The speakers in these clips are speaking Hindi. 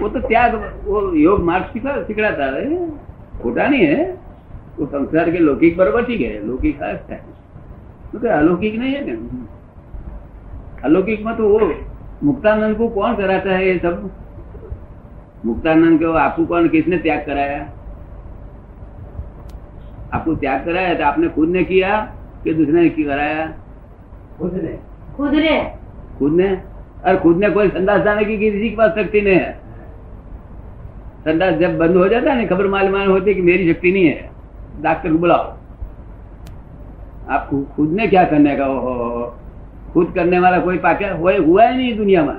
वो तो त्याग वो योग मार्ग सिखा सिखलाता है। खोटा नहीं है। वो संसार के लौकिक बराबर ठीक है। लौकिक अच्छा है। तो अलौकिक नहीं है ना अलौकिक में तो वो मुक्तानंद को कौन कराता है ये सब? मुक्तानंद को आपको कौन किसने त्याग कराया? आपको त्याग कराया तो आपने खुद ने किया कि दूसरे ने की कराया? खुद ने। खुद ने? खुद ने? और खुद ने कोई संदास जाने की किसी के पास शक्ति नहीं है। संदास जब बंद हो जाता है ना, खबर मालूम होती है कि मेरी शक्ति नहीं है। डॉक्टर को बुलाओ। आप खुद ने क्या करने का हो खुद करने वाला कोई पाके हुआ ही नहीं दुनिया में।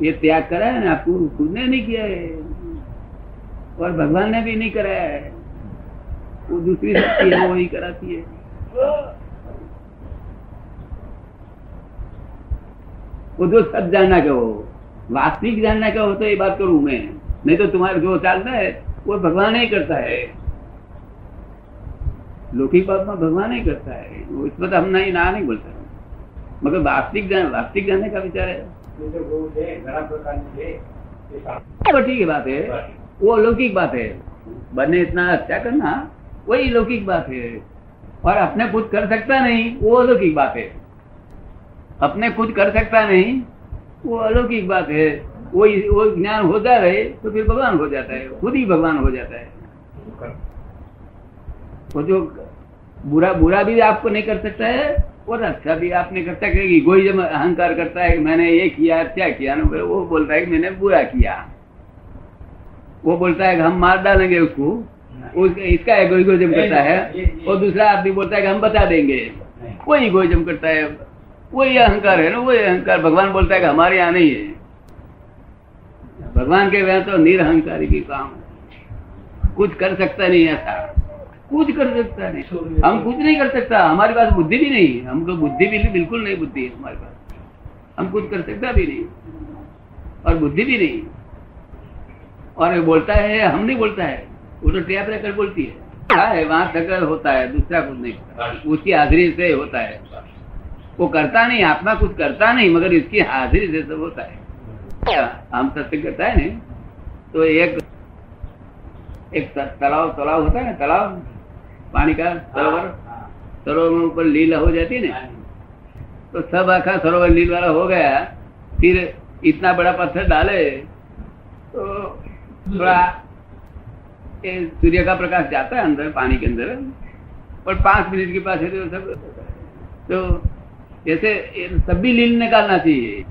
ये त्याग करा है ना, आपको खुद ने नहीं किया है। और भगवान ने भी नहीं कराया है। वो दूसरी शक्ति है वही कराती है। वो जो सब जाना क्या हो वास्तविक जानने का होता है, ये बात करूँ मैं? नहीं तो तुम्हारे जो चालता है, वो भगवान ही करता है। लौकिक बात में भगवान ही करता है। वो इस बात हम नहीं ना नहीं बोलता मगर वास्तविक जान, वास्तविक जानने का विचार है। हाँ, ठीक है, बात है। वो अलौकिक बात है। बने इतना अच्छा करना, वही अलौकिक बात है। और अपने कुछ कर सकता नहीं, वो अलौकिक बात है। अपने कुछ कर सकता नहीं वो अलौकिक बात है। वो वो ज्ञान होता रहे तो फिर भगवान हो जाता है। खुद ही भगवान हो जाता है। वो जो बुरा बुरा भी आपको नहीं कर सकता है और अच्छा भी आप नहीं कर सकते इगोइज्म अहंकार करता है कि मैंने ये किया क्या किया ना वो बोलता है कि मैंने बुरा किया। वो बोलता है कि हम मार डालेंगे उसको। उस, इसका इगोइज्म करता है। और दूसरा आदमी बोलता है कि हम बता देंगे। कोई इगोइज्म करता है। वही अहंकार है ना, वही अहंकार। भगवान बोलता है कि हमारे यहाँ नहीं है। भगवान के यहाँ तो निरहंकारी की काम कुछ कर सकता नहीं ऐसा। कुछ कर सकता नहीं। हम कुछ नहीं कर सकता। हमारे पास बुद्धि भी नहीं है। हमको बुद्धि भी बिल्कुल नहीं बुद्धि है हमारे पास। हम कुछ कर सकता भी नहीं। और बुद्धि भी नहीं। और बोलता है, हम नहीं बोलता है। वो तो टैप रहकर बोलती है। है? वहाँ टक्कर होता है, दूसरा कुछ नहीं। उसकी हाजिरी से होता है। वो करता नहीं, आत्मा कुछ करता नहीं, मगर इसकी हाजिरी से सब होता है। हम सत्संग करता है ना तो एक एक तालाब तालाब होता है ना तालाब पानी का सरोवर। सरोवर में ऊपर लीला हो जाती है ना। तो सब आखा सरोवर लील वाला हो गया, फिर इतना बड़ा पत्थर डाले तो थोड़ा सूर्य का प्रकाश जाता है अंदर, पानी के अंदर। और पाँच मिनट के पास है तो सब तो जैसे ये सब भी लील निकालना चाहिए